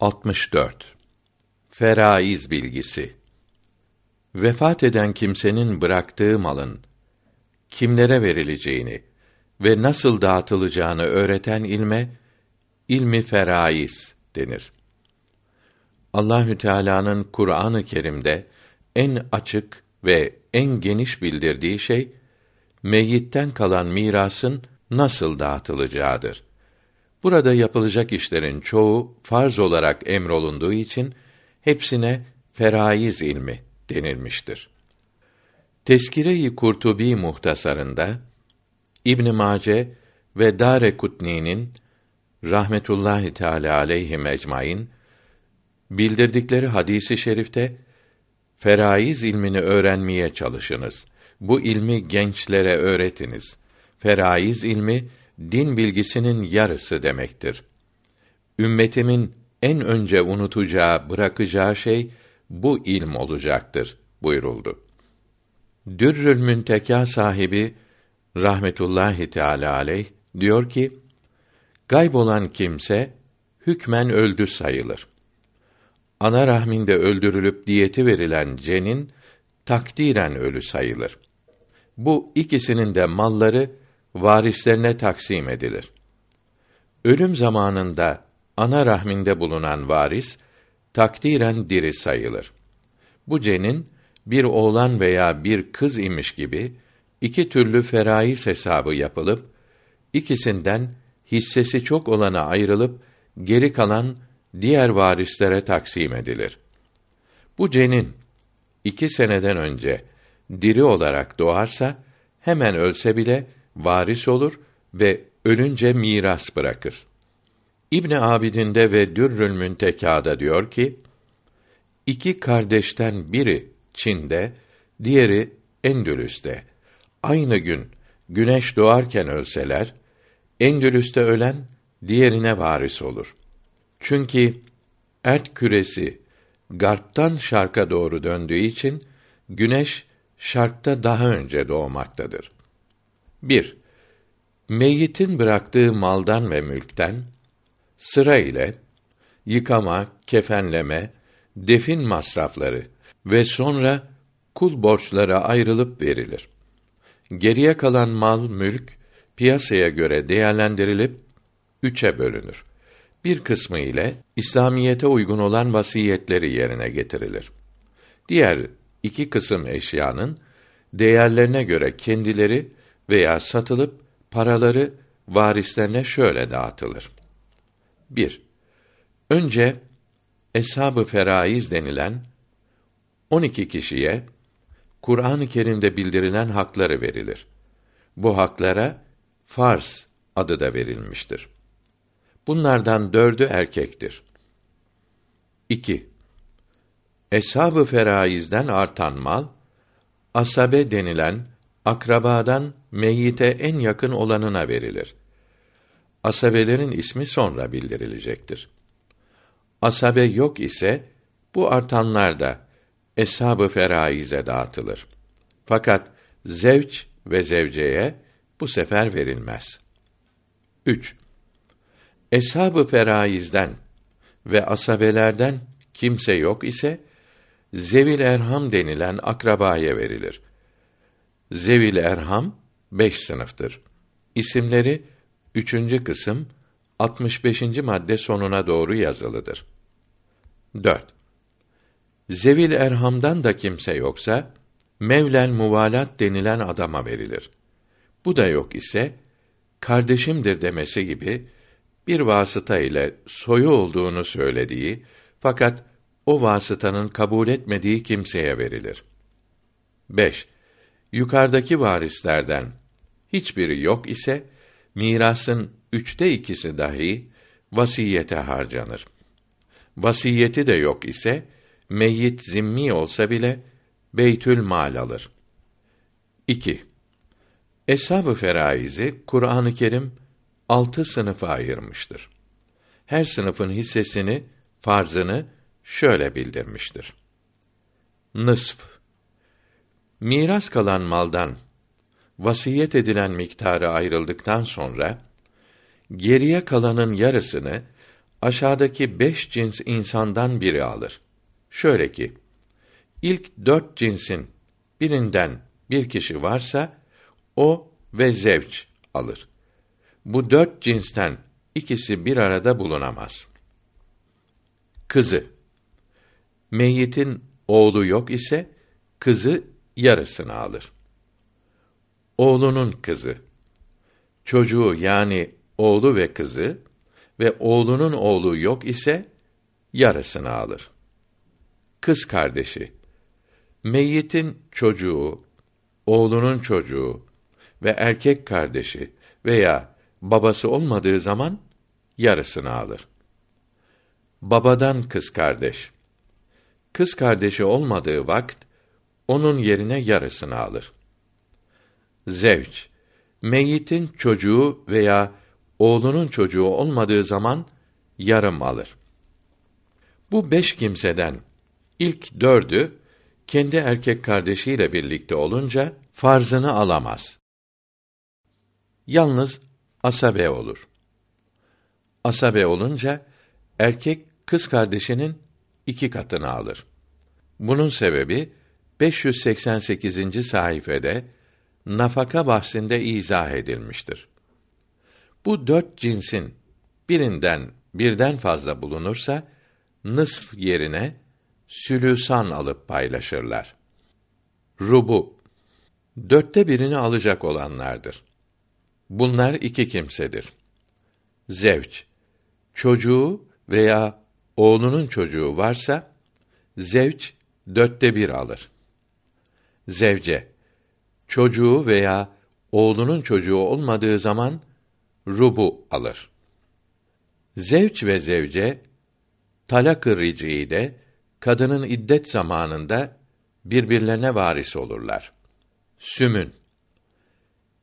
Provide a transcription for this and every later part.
64 Feraiz bilgisi Vefat eden kimsenin bıraktığı malın kimlere verileceğini ve nasıl dağıtılacağını öğreten ilme ilmi feraiz denir. Allahü Teala'nın Kur'an-ı Kerim'de en açık ve en geniş bildirdiği şey meyyitten kalan mirasın nasıl dağıtılacağıdır. Burada yapılacak işlerin çoğu farz olarak emrolunduğu için hepsine feraiz ilmi denilmiştir. Teskire-i Kurtubi muhtasarında İbn Mace ve Darekutni'nin rahmetullahi teala aleyhi ecmaîn bildirdikleri hadisi şerifte feraiz ilmini öğrenmeye çalışınız. Bu ilmi gençlere öğretiniz. Feraiz ilmi din bilgisinin yarısı demektir. Ümmetimin en önce unutacağı, bırakacağı şey bu ilm olacaktır buyuruldu. Dürrül Münteka sahibi rahmetullahi teala aleyh diyor ki: Gayb olan kimse hükmen öldü sayılır. Ana rahminde öldürülüp diyeti verilen cenin takdiren ölü sayılır. Bu ikisinin de malları varislerine taksim edilir. Ölüm zamanında ana rahminde bulunan varis takdiren diri sayılır. Bu cenin bir oğlan veya bir kız imiş gibi iki türlü feraiz hesabı yapılıp ikisinden hissesi çok olana ayrılıp geri kalan diğer varislere taksim edilir. Bu cenin iki seneden önce diri olarak doğarsa hemen ölse bile varis olur ve ölünce miras bırakır. İbn Abidin'de ve Dürrül Müntekâ'da diyor ki: iki kardeşten biri Çin'de, diğeri Endülüs'te aynı gün güneş doğarken ölseler, Endülüs'te ölen diğerine varis olur. Çünkü ert küresi garptan şarka doğru döndüğü için güneş şarkta daha önce doğmaktadır. 1. Meyyitin bıraktığı maldan ve mülkten sıra ile yıkama, kefenleme, defin masrafları ve sonra kul borçlara ayrılıp verilir. Geriye kalan mal, mülk piyasaya göre değerlendirilip üçe bölünür. Bir kısmı ile İslamiyete uygun olan vasiyetleri yerine getirilir. Diğer iki kısım eşyanın değerlerine göre kendileri veya satılıp paraları varislerine şöyle dağıtılır. 1. Önce eshab-ı feraiz denilen 12 kişiye Kur'an-ı Kerim'de bildirilen hakları verilir. Bu haklara farz adı da verilmiştir. Bunlardan dördü erkektir. 2. Eshab-ı feraizden artan mal, asabe denilen akrabadan meyyite en yakın olanına verilir. Asabelerin ismi sonra bildirilecektir. Asabe yok ise bu artanlar da eshab-ı feraize dağıtılır. Fakat zevç ve zevceye bu sefer verilmez. 3. Eshab-ı feraizden ve asabelerden kimse yok ise zevil erham denilen akrabaya verilir. Zevil erham beş sınıftır. İsimleri üçüncü kısım 65. madde sonuna doğru yazılıdır. 4. Zevil erhamdan da kimse yoksa mevlen muvalat denilen adama verilir. Bu da yok ise kardeşimdir demesi gibi bir vasıta ile soyu olduğunu söylediği fakat o vasıtanın kabul etmediği kimseye verilir. 5. Yukarıdaki varislerden hiçbiri yok ise mirasın üçte ikisi dahi vasiyete harcanır. Vasiyeti de yok ise meyyit zimmi olsa bile beytül mal alır. 2. Eshab-ı feraizi Kur'an-ı Kerim altı sınıfa ayırmıştır. Her sınıfın hissesini, farzını şöyle bildirmiştir. Nısf Miras kalan maldan vasiyet edilen miktarı ayrıldıktan sonra geriye kalanın yarısını aşağıdaki beş cins insandan biri alır. Şöyle ki, ilk dört cinsin birinden bir kişi varsa, o ve zevç alır. Bu dört cinsten ikisi bir arada bulunamaz. Kızı Meyyitin oğlu yok ise, kızı yarısını alır. Oğlunun kızı çocuğu yani oğlu ve kızı ve oğlunun oğlu yok ise yarısını alır. Kız kardeşi meyyitin çocuğu, oğlunun çocuğu ve erkek kardeşi veya babası olmadığı zaman yarısını alır. Babadan kız kardeş. Kız kardeşi olmadığı vakt onun yerine yarısını alır. Zevç meyyitin çocuğu veya oğlunun çocuğu olmadığı zaman yarım alır. Bu beş kimseden ilk dördü kendi erkek kardeşiyle birlikte olunca farzını alamaz. Yalnız asabe olur. Asabe olunca erkek kız kardeşinin iki katını alır. Bunun sebebi 588. sayfede nafaka bahsinde izah edilmiştir. Bu dört cinsin birinden birden fazla bulunursa nısf yerine sülüsan alıp paylaşırlar. Rubu dörtte birini alacak olanlardır. Bunlar iki kimsedir. Zevç çocuğu veya oğlunun çocuğu varsa zevç dörtte bir alır. Zevce çocuğu veya oğlunun çocuğu olmadığı zaman rubu alır. Zevç ve zevce talak-ı de kadının iddet zamanında birbirlerine varis olurlar. Sümün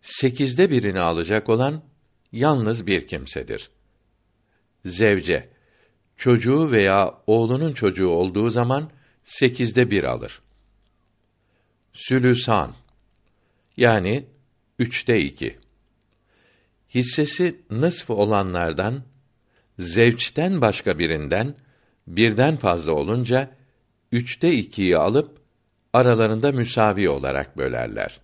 sekizde birini alacak olan yalnız bir kimsedir. Zevce çocuğu veya oğlunun çocuğu olduğu zaman sekizde bir alır. Sülüsan yani üçte iki. Hissesi nısf olanlardan, zevçten başka birinden, birden fazla olunca, üçte ikiyi alıp, aralarında müsavi olarak bölerler.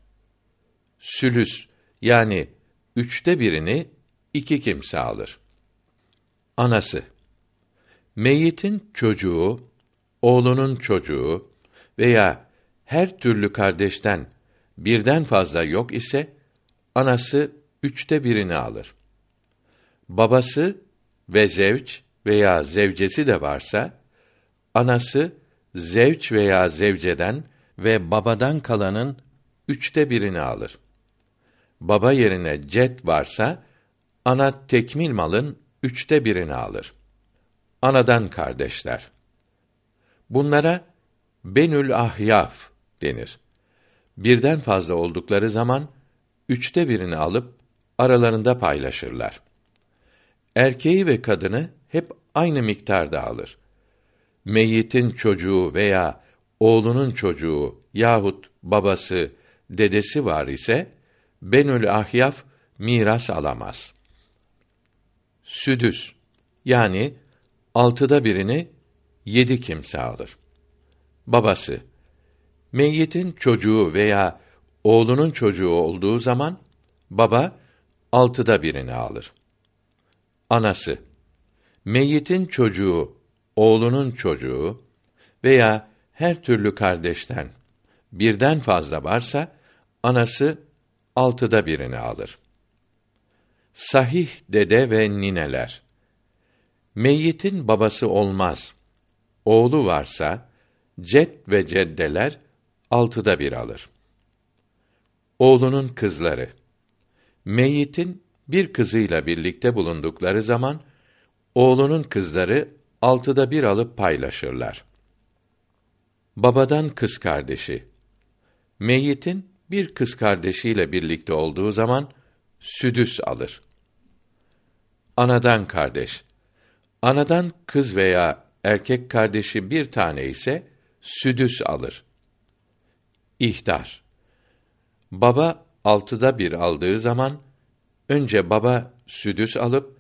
Sülüs, yani üçte birini iki kimse alır. Anası Meyyitin çocuğu, oğlunun çocuğu veya her türlü kardeşten birden fazla yok ise anası üçte birini alır. Babası ve zevç veya zevcesi de varsa anası zevç veya zevceden ve babadan kalanın üçte birini alır. Baba yerine cet varsa ana tekmil malın üçte birini alır. Anadan kardeşler. Bunlara benül ahyaf denir birden fazla oldukları zaman üçte birini alıp aralarında paylaşırlar. Erkeği ve kadını hep aynı miktarda alır. Meyyitin çocuğu veya oğlunun çocuğu yahut babası, dedesi var ise benül ahyaf miras alamaz. Südüs yani altıda birini yedi kimse alır. Babası, Meyyitin çocuğu veya oğlunun çocuğu olduğu zaman baba altıda birini alır. Anası meyyitin çocuğu, oğlunun çocuğu veya her türlü kardeşten birden fazla varsa anası altıda birini alır. Sahih dede ve nineler Meyyitin babası olmaz. Oğlu varsa cet ve ceddeler altıda bir alır. Oğlunun kızları Meyyitin bir kızıyla birlikte bulundukları zaman oğlunun kızları altıda bir alıp paylaşırlar. Babadan kız kardeşi Meyyitin bir kız kardeşiyle birlikte olduğu zaman südüs alır. Anadan kardeş Anadan kız veya erkek kardeşi bir tane ise südüs alır. İhtar. Baba altıda bir aldığı zaman önce baba südüs alıp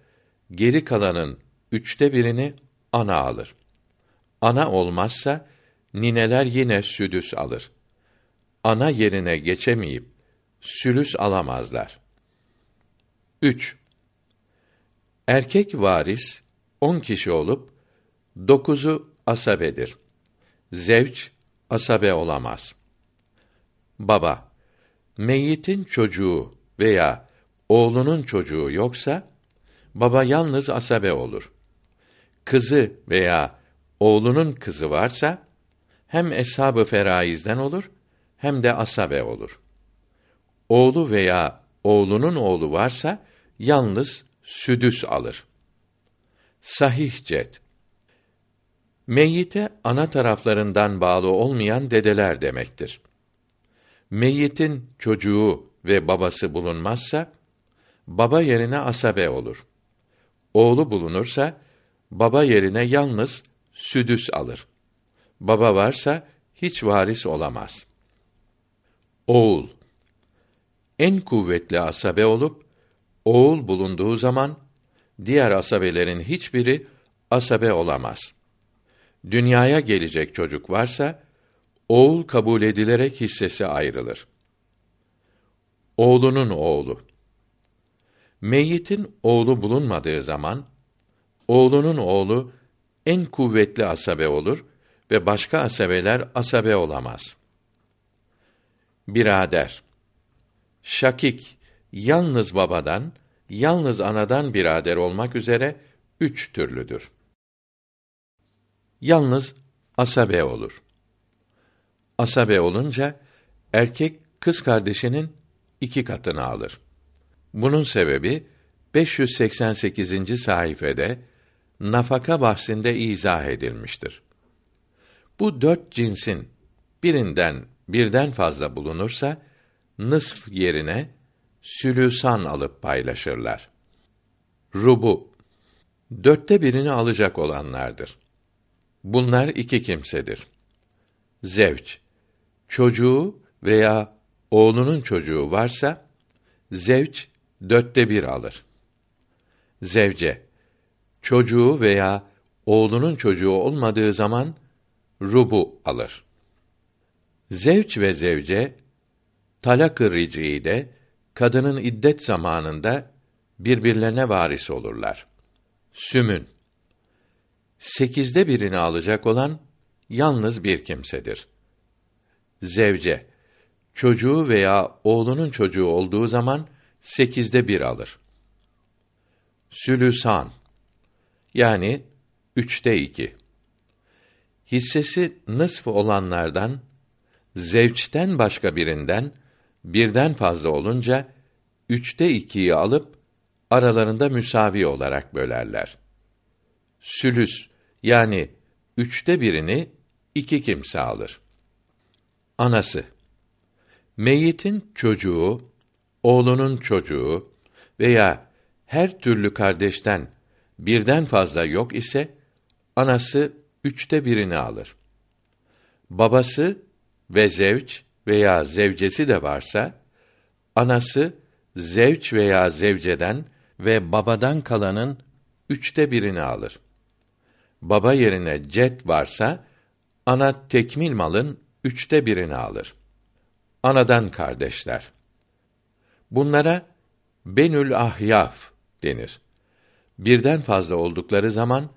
geri kalanın üçte birini ana alır. Ana olmazsa nineler yine südüs alır. Ana yerine geçemeyip sülüs alamazlar. 3. Erkek varis on kişi olup dokuzu asabedir. Zevç asabe olamaz. Baba meyyitin çocuğu veya oğlunun çocuğu yoksa baba yalnız asabe olur. Kızı veya oğlunun kızı varsa hem eshab-ı feraizden olur hem de asabe olur. Oğlu veya oğlunun oğlu varsa yalnız südüs alır. Sahih cet. Meyyite ana taraflarından bağlı olmayan dedeler demektir. Meyyitin çocuğu ve babası bulunmazsa baba yerine asabe olur. Oğlu bulunursa baba yerine yalnız südüs alır. Baba varsa hiç varis olamaz. Oğul en kuvvetli asabe olup oğul bulunduğu zaman diğer asabelerin hiçbiri asabe olamaz. Dünyaya gelecek çocuk varsa oğul kabul edilerek hissesi ayrılır. Oğlunun oğlu Meyyitin oğlu bulunmadığı zaman oğlunun oğlu en kuvvetli asabe olur ve başka asabeler asabe olamaz. Birader Şakik yalnız babadan, yalnız anadan birader olmak üzere üç türlüdür. Yalnız asabe olur. Asabe olunca erkek kız kardeşinin iki katını alır. Bunun sebebi 588. sayfede nafaka bahsinde izah edilmiştir. Bu dört cinsin birinden birden fazla bulunursa nısf yerine sülüsan alıp paylaşırlar. Rubu dörtte birini alacak olanlardır. Bunlar iki kimsedir. Zevç çocuğu veya oğlunun çocuğu varsa zevç dörtte bir alır. Zevce çocuğu veya oğlunun çocuğu olmadığı zaman rubu alır. Zevç ve zevce talak-ı de kadının iddet zamanında birbirlerine varis olurlar. Sümün sekizde birini alacak olan yalnız bir kimsedir. Zevce çocuğu veya oğlunun çocuğu olduğu zaman sekizde bir alır. Sülüsan yani üçte iki. Hissesi nısf olanlardan, zevçten başka birinden, birden fazla olunca, üçte ikiyi alıp, aralarında müsavi olarak bölerler. Sülüs, yani üçte birini iki kimse alır. Anası Meyyitin çocuğu, oğlunun çocuğu veya her türlü kardeşten birden fazla yok ise anası üçte birini alır. Babası ve zevç veya zevcesi de varsa anası zevç veya zevceden ve babadan kalanın üçte birini alır. Baba yerine cet varsa ana tekmil malın üçte birini alır. Anadan kardeşler. Bunlara benül ahyaf denir. Birden fazla oldukları zaman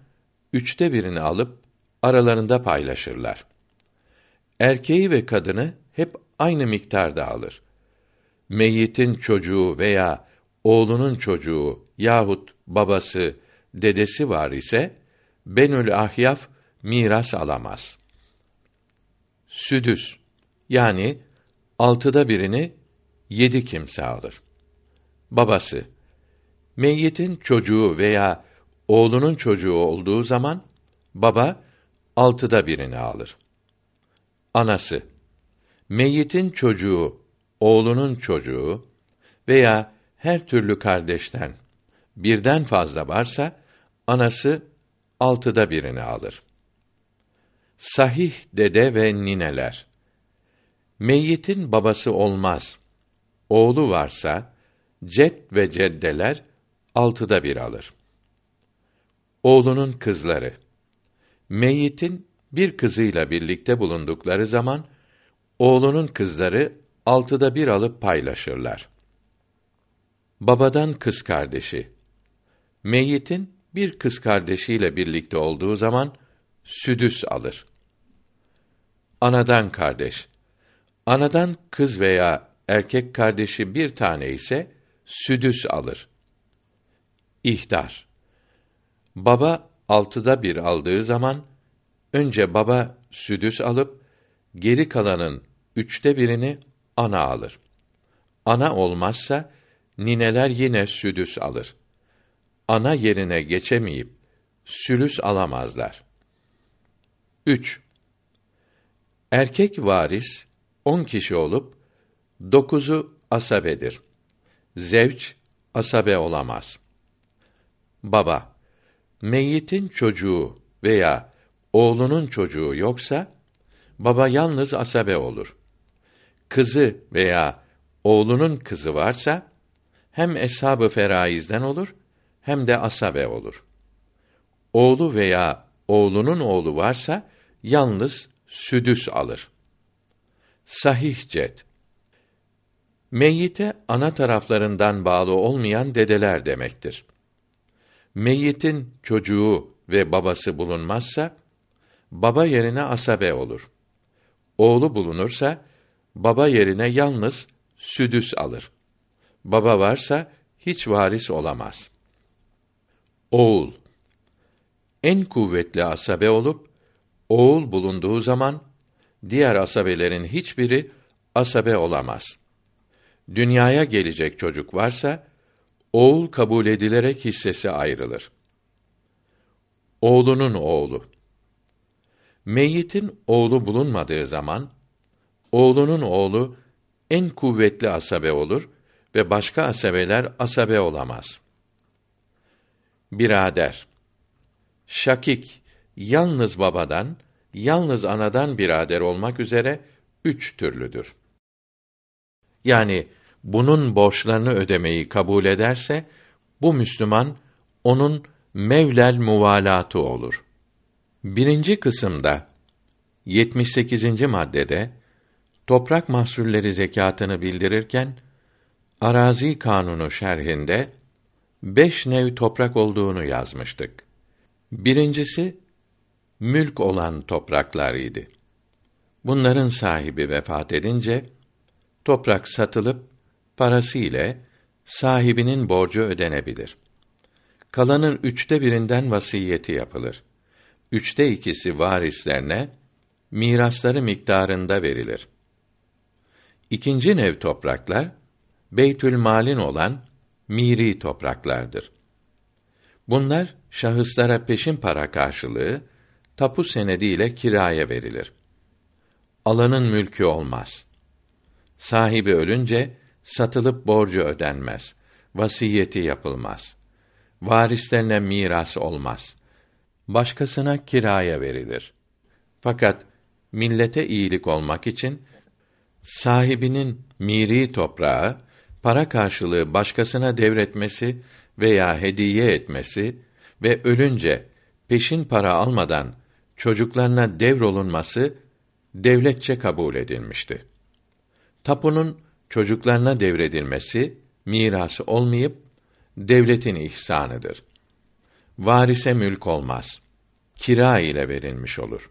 üçte birini alıp aralarında paylaşırlar. Erkeği ve kadını hep aynı miktarda alır. Meyyitin çocuğu veya oğlunun çocuğu yahut babası, dedesi var ise benül ahyaf miras alamaz. Südüs yani altıda birini yedi kimse alır. Babası Meyyitin çocuğu veya oğlunun çocuğu olduğu zaman baba altıda birini alır. Anası Meyyitin çocuğu, oğlunun çocuğu veya her türlü kardeşten birden fazla varsa anası altıda birini alır. Sahih dede ve nineler Meyyitin babası olmaz. Oğlu varsa cet ve ceddeler altıda bir alır. oğlunun kızları. Meyyitin bir kızıyla birlikte bulundukları zaman oğlunun kızları altıda bir alıp paylaşırlar. Babadan kız kardeşi. Meyyitin bir kız kardeşiyle birlikte olduğu zaman südüs alır. Anadan kardeş. Anadan kız veya erkek kardeşi bir tane ise südüs alır. İhtar. Baba altıda bir aldığı zaman önce baba südüs alıp geri kalanın üçte birini ana alır. Ana olmazsa nineler yine südüs alır. Ana yerine geçemeyip sülüs alamazlar. 3. Erkek varis on kişi olup dokuzu asabedir. Zevç asabe olamaz. Baba meyyitin çocuğu veya oğlunun çocuğu yoksa baba yalnız asabe olur. Kızı veya oğlunun kızı varsa hem eshab-ı feraizden olur hem de asabe olur. Oğlu veya oğlunun oğlu varsa yalnız südüs alır. Sahih cet. Meyyite ana taraflarından bağlı olmayan dedeler demektir. Meyyitin çocuğu ve babası bulunmazsa baba yerine asabe olur. Oğlu bulunursa baba yerine yalnız südüs alır. Baba varsa hiç varis olamaz. Oğul en kuvvetli asabe olup oğul bulunduğu zaman diğer asabelerin hiçbiri asabe olamaz. Dünyaya gelecek çocuk varsa oğul kabul edilerek hissesi ayrılır. Oğlunun oğlu Meyyitin oğlu bulunmadığı zaman oğlunun oğlu en kuvvetli asabe olur ve başka asabeler asabe olamaz. Birader Şakik yalnız babadan, yalnız anadan birader olmak üzere üç türlüdür. Yani bunun borçlarını ödemeyi kabul ederse bu Müslüman onun mevlel muvalatı olur. Birinci kısımda 78. maddede toprak mahsulleri zekatını bildirirken arazi kanunu şerhinde beş nev toprak olduğunu yazmıştık. Birincisi mülk olan topraklar idi. Bunların sahibi vefat edince toprak satılıp parası ile sahibinin borcu ödenebilir. Kalanın üçte birinden vasiyeti yapılır. Üçte ikisi varislerine, mirasları miktarında verilir. İkinci nev topraklar, Beytül Malin olan miri topraklardır. Bunlar şahıslara peşin para karşılığı tapu senediyle kiraya verilir. Alanın mülkü olmaz. Sahibi ölünce satılıp borcu ödenmez. Vasiyeti yapılmaz. Varislerine miras olmaz. Başkasına kiraya verilir. Fakat millete iyilik olmak için sahibinin miri toprağı para karşılığı başkasına devretmesi veya hediye etmesi ve ölünce peşin para almadan çocuklarına devrolunması devletçe kabul edilmişti. Tapunun çocuklarına devredilmesi mirası olmayıp devletin ihsanıdır. Varise mülk olmaz. Kira ile verilmiş olur.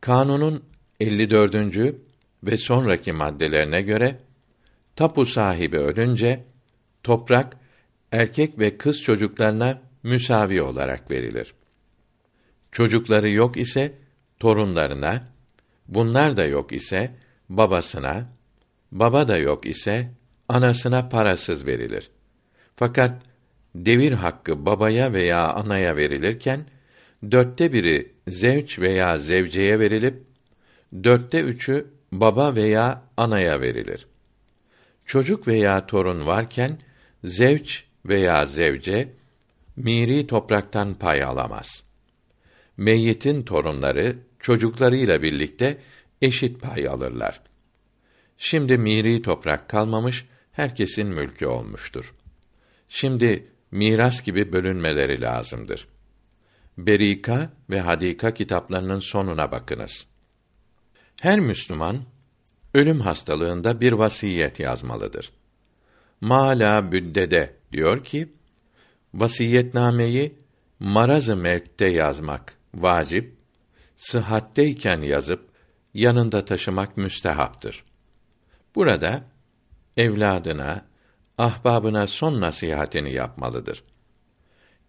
Kanunun 54. ve sonraki maddelerine göre tapu sahibi ölünce toprak erkek ve kız çocuklarına müsavi olarak verilir. Çocukları yok ise torunlarına, bunlar da yok ise babasına, baba da yok ise anasına parasız verilir. Fakat devir hakkı babaya veya anaya verilirken dörtte biri zevç veya zevceye verilip dörtte üçü baba veya anaya verilir. Çocuk veya torun varken zevç veya zevce miri topraktan pay alamaz. Meyyitin torunları çocuklarıyla birlikte eşit pay alırlar. Şimdi miri toprak kalmamış, herkesin mülkü olmuştur. Şimdi miras gibi bölünmeleri lazımdır. Berika ve Hadika kitaplarının sonuna bakınız. Her Müslüman ölüm hastalığında bir vasiyet yazmalıdır. Mala büddede diyor ki vasiyetnameyi marazı mevtte yazmak vacip, sıhhatteyken yazıp yanında taşımak müstehaptır. Burada evladına, ahbabına son nasihatini yapmalıdır.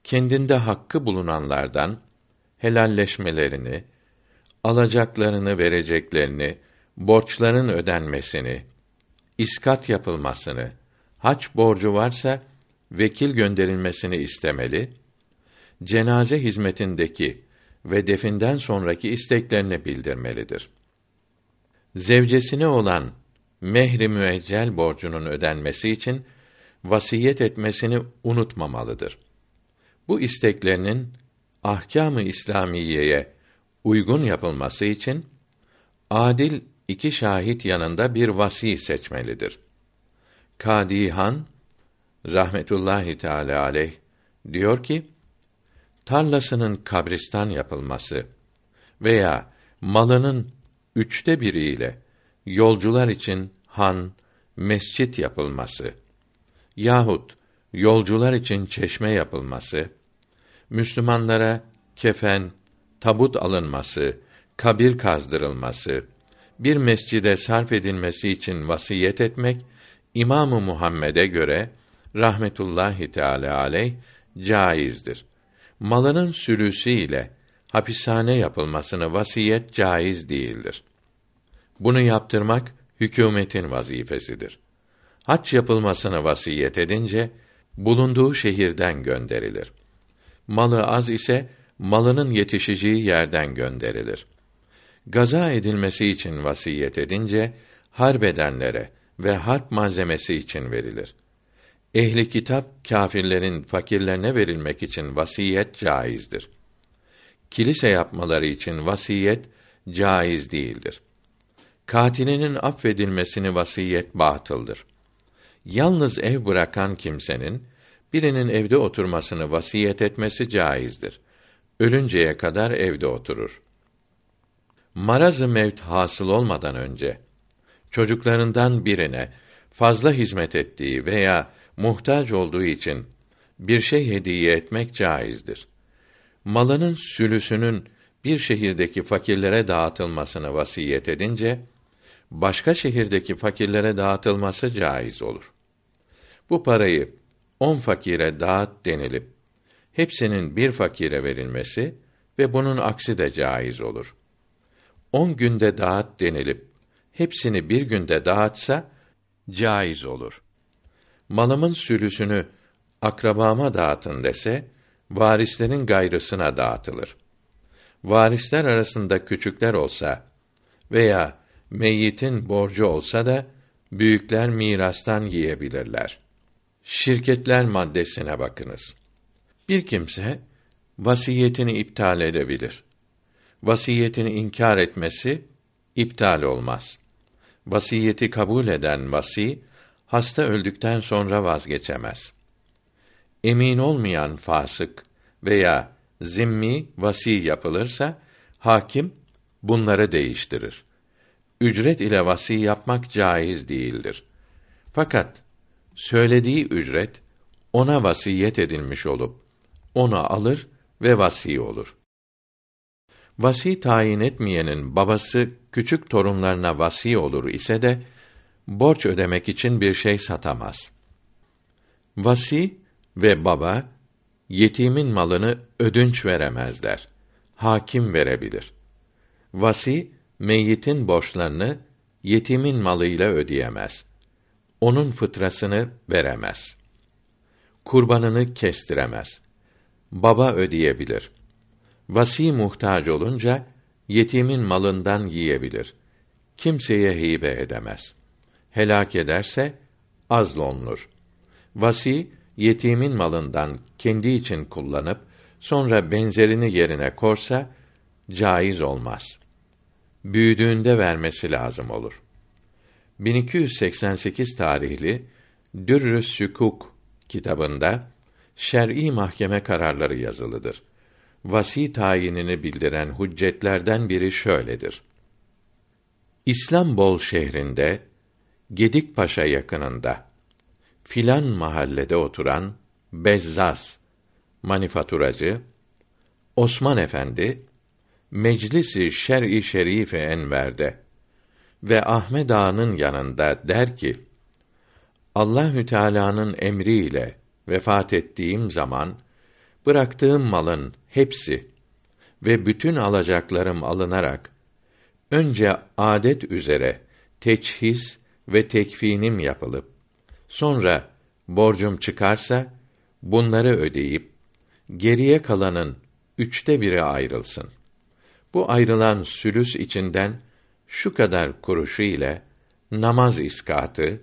Kendinde hakkı bulunanlardan helalleşmelerini, alacaklarını vereceklerini, borçların ödenmesini, iskat yapılmasını, haç borcu varsa vekil gönderilmesini istemeli, cenaze hizmetindeki ve definden sonraki isteklerini bildirmelidir. Zevcesine olan mehri müeccel borcunun ödenmesi için vasiyet etmesini unutmamalıdır. Bu isteklerinin ahkâm-ı İslamiyeye uygun yapılması için adil iki şahit yanında bir vasi seçmelidir. Kadihan rahmetullahi teala aleyh diyor ki tarlasının kabristan yapılması veya malının üçte biriyle yolcular için han, mescit yapılması yahut yolcular için çeşme yapılması, Müslümanlara kefen, tabut alınması, kabir kazdırılması, bir mescide sarf edilmesi için vasiyet etmek İmamı Muhammed'e göre rahmetullahi teala aleyh caizdir. Malının sülüsü ile hapishane yapılmasını vasiyet caiz değildir. Bunu yaptırmak hükümetin vazifesidir. Hac yapılmasını vasiyet edince bulunduğu şehirden gönderilir. Malı az ise malının yetişeceği yerden gönderilir. Gaza edilmesi için vasiyet edince harbedenlere ve harp malzemesi için verilir. Ehli kitap kâfirlerin fakirlerine verilmek için vasiyet caizdir. Kilise yapmaları için vasiyet caiz değildir. Katilinin affedilmesini vasiyet batıldır. Yalnız ev bırakan kimsenin birinin evde oturmasını vasiyet etmesi caizdir. Ölünceye kadar evde oturur. Marazı mevt hasıl olmadan önce çocuklarından birine fazla hizmet ettiği veya muhtaç olduğu için bir şey hediye etmek caizdir. Malının sülüsünün bir şehirdeki fakirlere dağıtılmasını vasiyet edince başka şehirdeki fakirlere dağıtılması caiz olur. Bu parayı on fakire dağıt denilip hepsinin bir fakire verilmesi ve bunun aksi de caiz olur. On günde dağıt denilip hepsini bir günde dağıtsa caiz olur. Malımın sürüsünü akrabama dağıtın dese varislerin gayrısına dağıtılır. Varisler arasında küçükler olsa veya meyyitin borcu olsa da büyükler mirastan yiyebilirler. Şirketler maddesine bakınız. Bir kimse vasiyetini iptal edebilir. Vasiyetini inkar etmesi iptal olmaz. Vasiyeti kabul eden vasi hasta öldükten sonra vazgeçemez. Emin olmayan fasık veya zimmi vasi yapılırsa hakim bunları değiştirir. Ücret ile vasi yapmak caiz değildir. Fakat söylediği ücret ona vasiyet edilmiş olup onu alır ve vasi olur. Vasi tayin etmeyenin babası küçük torunlarına vasi olur ise de borç ödemek için bir şey satamaz. Vasi ve baba yetimin malını ödünç veremezler. Hakim verebilir. Vasi meyyitin borçlarını yetimin malıyla ödeyemez onun fıtrasını veremez. Kurbanını kestiremez. Baba ödeyebilir. Vasi muhtaç olunca yetimin malından yiyebilir. Kimseye hibe edemez. Helak ederse azlonlur. Vasi yetimin malından kendi için kullanıp sonra benzerini yerine korsa caiz olmaz. Büyüdüğünde vermesi lazım olur. 1288 tarihli Dürrü's Sükuk kitabında şer'i mahkeme kararları yazılıdır. vasi tayinini bildiren hüccetlerden biri şöyledir. İslam şehrinde Gedikpaşa yakınında filan mahallede oturan Bezzaz manifaturacı Osman Efendi Meclisi Şer'i Şerife Enver'de ve Ahmed Ağa'nın yanında der ki: Allahü Teala'nın emriyle vefat ettiğim zaman bıraktığım malın hepsi ve bütün alacaklarım alınarak önce adet üzere teçhiz ve tekfinim yapılıp sonra borcum çıkarsa bunları ödeyip geriye kalanın üçte biri ayrılsın. Bu ayrılan sülüs içinden şu kadar kuruşu ile namaz iskatı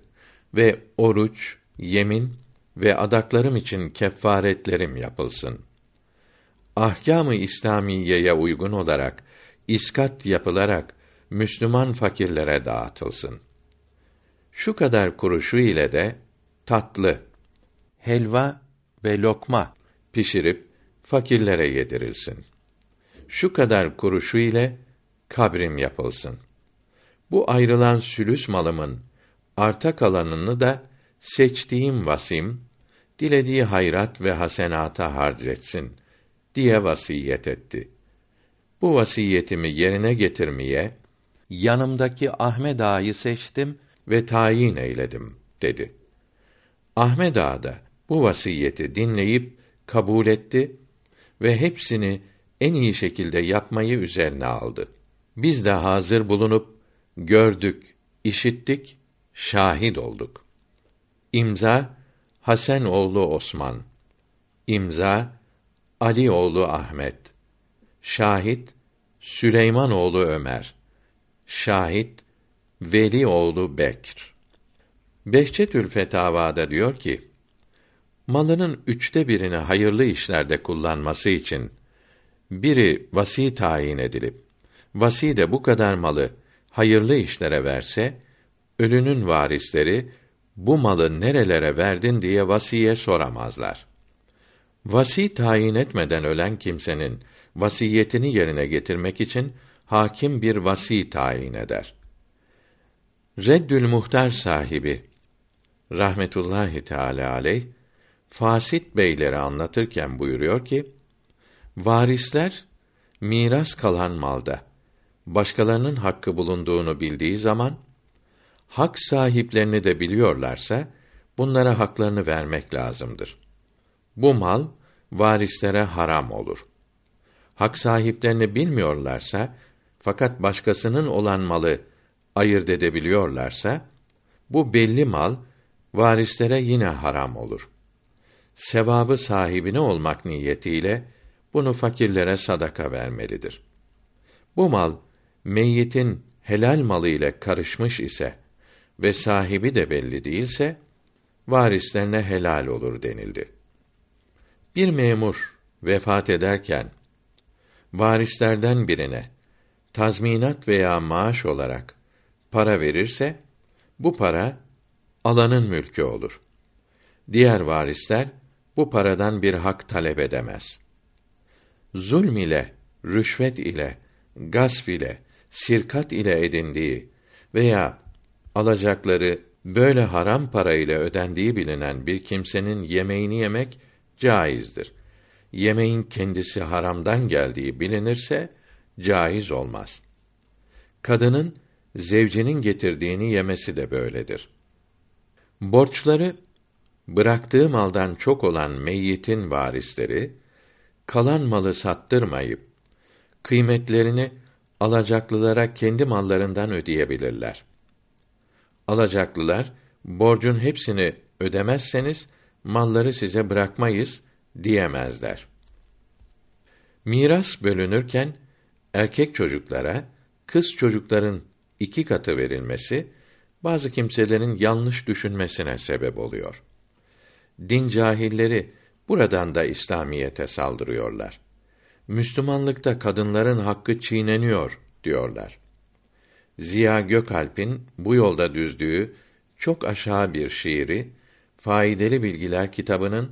ve oruç, yemin ve adaklarım için kefaretlerim yapılsın. Ahkâm-ı İslamiyeye uygun olarak iskat yapılarak Müslüman fakirlere dağıtılsın. Şu kadar kuruşu ile de tatlı, helva ve lokma pişirip fakirlere yedirilsin. Şu kadar kuruşu ile kabrim yapılsın. Bu ayrılan sülüs malımın arta kalanını da seçtiğim vasim dilediği hayrat ve hasenata harcetsin diye vasiyet etti. Bu vasiyetimi yerine getirmeye yanımdaki Ahmed Ağa'yı seçtim ve tayin eyledim dedi. Ahmed Ağa da bu vasiyeti dinleyip kabul etti ve hepsini en iyi şekilde yapmayı üzerine aldı. Biz de hazır bulunup gördük, işittik, şahit olduk. İmza Hasan oğlu Osman. İmza Ali oğlu Ahmet. Şahit Süleyman oğlu Ömer. Şahit Veli oğlu Bekr. Behçetül Fetavada diyor ki: Malının üçte birini hayırlı işlerde kullanması için biri vasi tayin edilip vasi de bu kadar malı hayırlı işlere verse ölünün varisleri bu malı nerelere verdin diye vasiye soramazlar. Vasi tayin etmeden ölen kimsenin vasiyetini yerine getirmek için hakim bir vasi tayin eder. Reddül Muhtar sahibi rahmetullahi teala aleyh fasit beyleri anlatırken buyuruyor ki varisler miras kalan malda başkalarının hakkı bulunduğunu bildiği zaman hak sahiplerini de biliyorlarsa bunlara haklarını vermek lazımdır. Bu mal varislere haram olur. Hak sahiplerini bilmiyorlarsa fakat başkasının olan malı ayırt edebiliyorlarsa bu belli mal varislere yine haram olur. Sevabı sahibine olmak niyetiyle bunu fakirlere sadaka vermelidir. Bu mal meyyitin helal malı ile karışmış ise ve sahibi de belli değilse varislerine helal olur denildi. Bir memur vefat ederken varislerden birine tazminat veya maaş olarak para verirse bu para alanın mülkü olur. Diğer varisler bu paradan bir hak talep edemez. Zulm ile, rüşvet ile, gasp ile, sirkat ile edindiği veya alacakları böyle haram para ile ödendiği bilinen bir kimsenin yemeğini yemek caizdir. Yemeğin kendisi haramdan geldiği bilinirse caiz olmaz. Kadının zevcinin getirdiğini yemesi de böyledir. Borçları bıraktığı maldan çok olan meyyitin varisleri kalan malı sattırmayıp kıymetlerini alacaklılara kendi mallarından ödeyebilirler. Alacaklılar borcun hepsini ödemezseniz malları size bırakmayız diyemezler. Miras bölünürken erkek çocuklara kız çocukların iki katı verilmesi bazı kimselerin yanlış düşünmesine sebep oluyor. Din cahilleri buradan da İslamiyete saldırıyorlar. Müslümanlıkta kadınların hakkı çiğneniyor diyorlar. Ziya Gökalp'in bu yolda düzdüğü çok aşağı bir şiiri Faydalı Bilgiler kitabının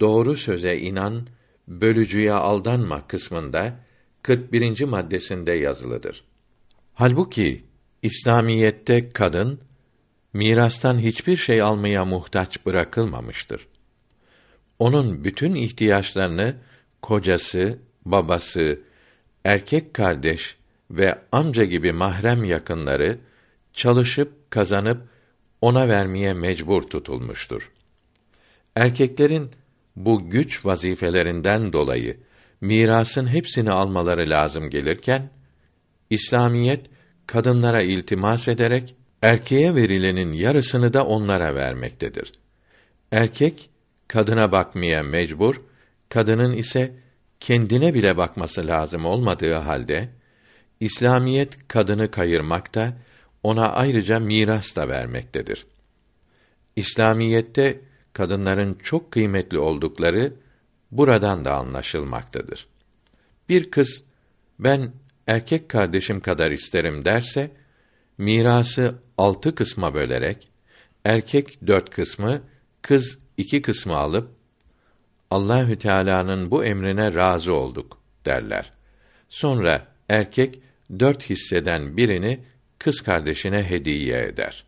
Doğru söze inan bölücüye aldanma kısmında 41. maddesinde yazılıdır. Halbuki İslamiyette kadın mirastan hiçbir şey almaya muhtaç bırakılmamıştır. Onun bütün ihtiyaçlarını kocası, babası, erkek kardeş ve amca gibi mahrem yakınları çalışıp kazanıp ona vermeye mecbur tutulmuştur. Erkeklerin bu güç vazifelerinden dolayı mirasın hepsini almaları lazım gelirken İslamiyet kadınlara iltimas ederek erkeğe verilenin yarısını da onlara vermektedir. Erkek kadına bakmaya mecbur, kadının ise kendine bile bakması lazım olmadığı halde İslamiyet kadını kayırmakta, ona ayrıca miras da vermektedir. İslamiyette kadınların çok kıymetli oldukları buradan da anlaşılmaktadır. Bir kız ben erkek kardeşim kadar isterim derse mirası altı kısma bölerek erkek dört kısmı, kız iki kısmı alıp Allahü Teala'nın bu emrine razı olduk derler. Sonra erkek dört hisseden birini kız kardeşine hediye eder.